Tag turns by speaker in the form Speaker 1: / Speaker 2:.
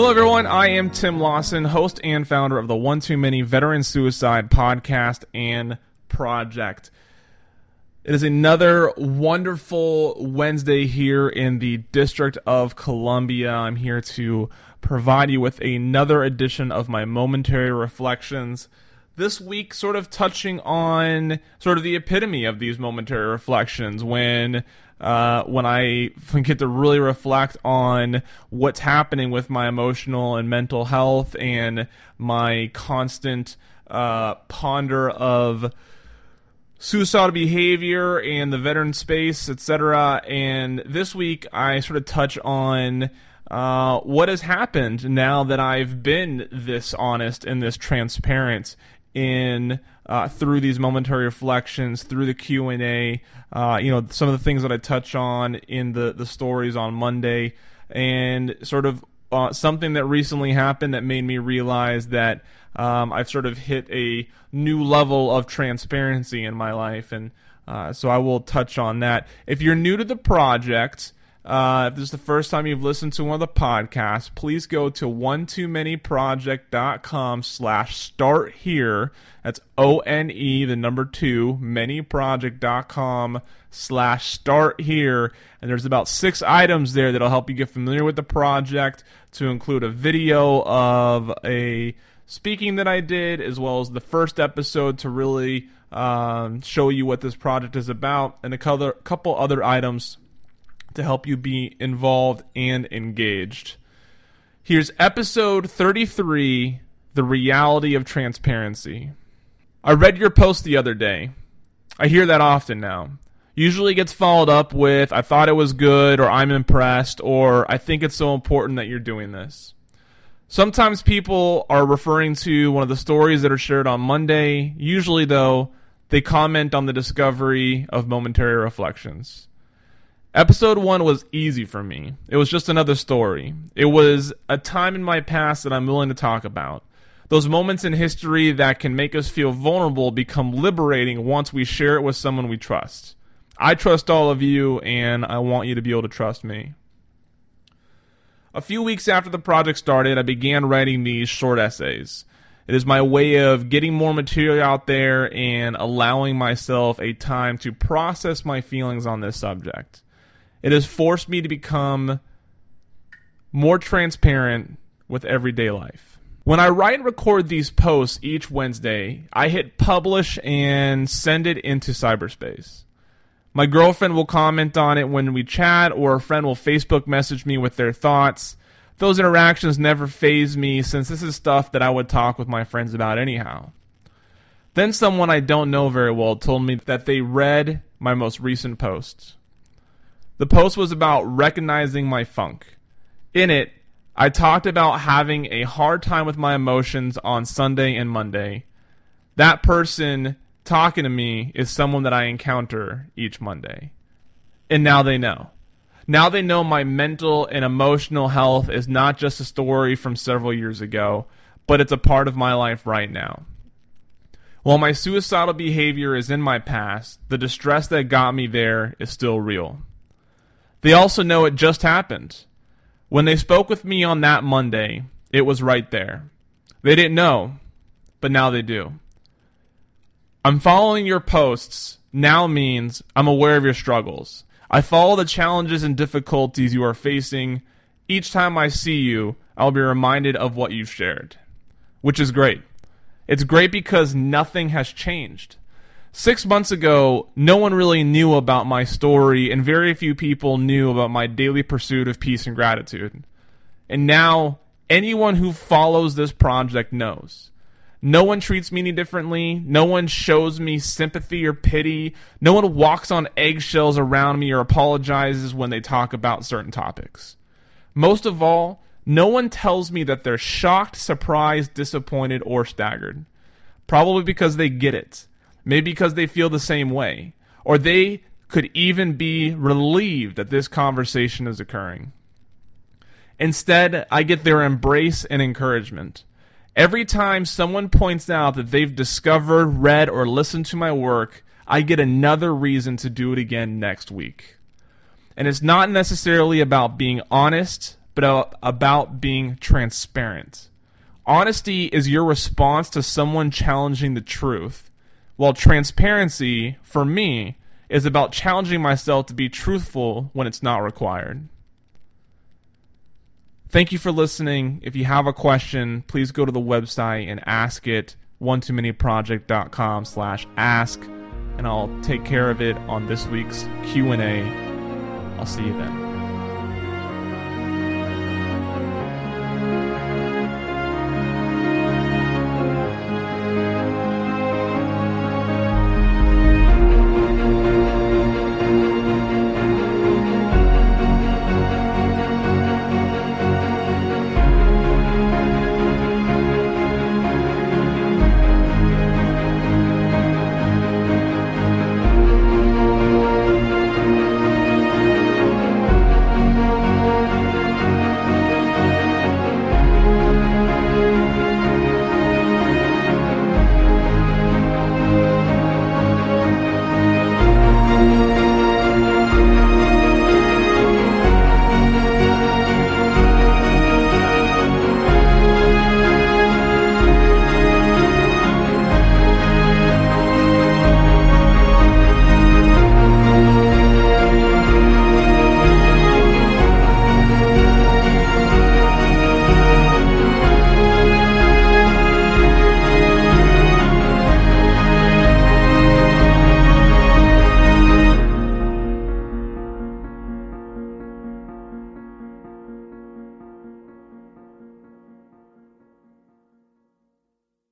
Speaker 1: Hello, everyone. I am Tim Lawson, host and founder of the One Too Many Veteran Suicide podcast and project. It is another wonderful Wednesday here in the District of Columbia. I'm here to provide you with another edition of my momentary reflections. This week, sort of touching on sort of the epitome of these momentary reflections when uh, when I get to really reflect on what's happening with my emotional and mental health and my constant uh, ponder of suicidal behavior and the veteran space, etc. And this week, I sort of touch on uh, what has happened now that I've been this honest and this transparent in uh, through these momentary reflections, through the Q and A. Uh, you know, some of the things that I touch on in the the stories on Monday, and sort of uh, something that recently happened that made me realize that um, I've sort of hit a new level of transparency in my life, and uh, so I will touch on that. If you're new to the project. Uh, if this is the first time you've listened to one of the podcasts, please go to one too many project.com slash start here. That's O N E, the number two, manyproject.com slash start here. And there's about six items there that'll help you get familiar with the project to include a video of a speaking that I did, as well as the first episode to really um, show you what this project is about, and a couple other items to help you be involved and engaged. Here's episode 33 The Reality of Transparency. I read your post the other day. I hear that often now. Usually gets followed up with, I thought it was good, or I'm impressed, or I think it's so important that you're doing this. Sometimes people are referring to one of the stories that are shared on Monday. Usually, though, they comment on the discovery of momentary reflections. Episode one was easy for me. It was just another story. It was a time in my past that I'm willing to talk about. Those moments in history that can make us feel vulnerable become liberating once we share it with someone we trust. I trust all of you, and I want you to be able to trust me. A few weeks after the project started, I began writing these short essays. It is my way of getting more material out there and allowing myself a time to process my feelings on this subject. It has forced me to become more transparent with everyday life. When I write and record these posts each Wednesday, I hit publish and send it into cyberspace. My girlfriend will comment on it when we chat, or a friend will Facebook message me with their thoughts. Those interactions never faze me since this is stuff that I would talk with my friends about anyhow. Then someone I don't know very well told me that they read my most recent posts. The post was about recognizing my funk. In it, I talked about having a hard time with my emotions on Sunday and Monday. That person talking to me is someone that I encounter each Monday. And now they know. Now they know my mental and emotional health is not just a story from several years ago, but it's a part of my life right now. While my suicidal behavior is in my past, the distress that got me there is still real. They also know it just happened. When they spoke with me on that Monday, it was right there. They didn't know, but now they do. I'm following your posts now means I'm aware of your struggles. I follow the challenges and difficulties you are facing. Each time I see you, I'll be reminded of what you've shared, which is great. It's great because nothing has changed. Six months ago, no one really knew about my story, and very few people knew about my daily pursuit of peace and gratitude. And now, anyone who follows this project knows. No one treats me any differently. No one shows me sympathy or pity. No one walks on eggshells around me or apologizes when they talk about certain topics. Most of all, no one tells me that they're shocked, surprised, disappointed, or staggered. Probably because they get it maybe because they feel the same way, or they could even be relieved that this conversation is occurring. Instead, I get their embrace and encouragement. Every time someone points out that they've discovered, read, or listened to my work, I get another reason to do it again next week. And it's not necessarily about being honest, but about being transparent. Honesty is your response to someone challenging the truth, while transparency, for me, is about challenging myself to be truthful when it's not required. Thank you for listening. If you have a question, please go to the website and ask it one too many slash ask and I'll take care of it on this week's Q&A. I'll see you then.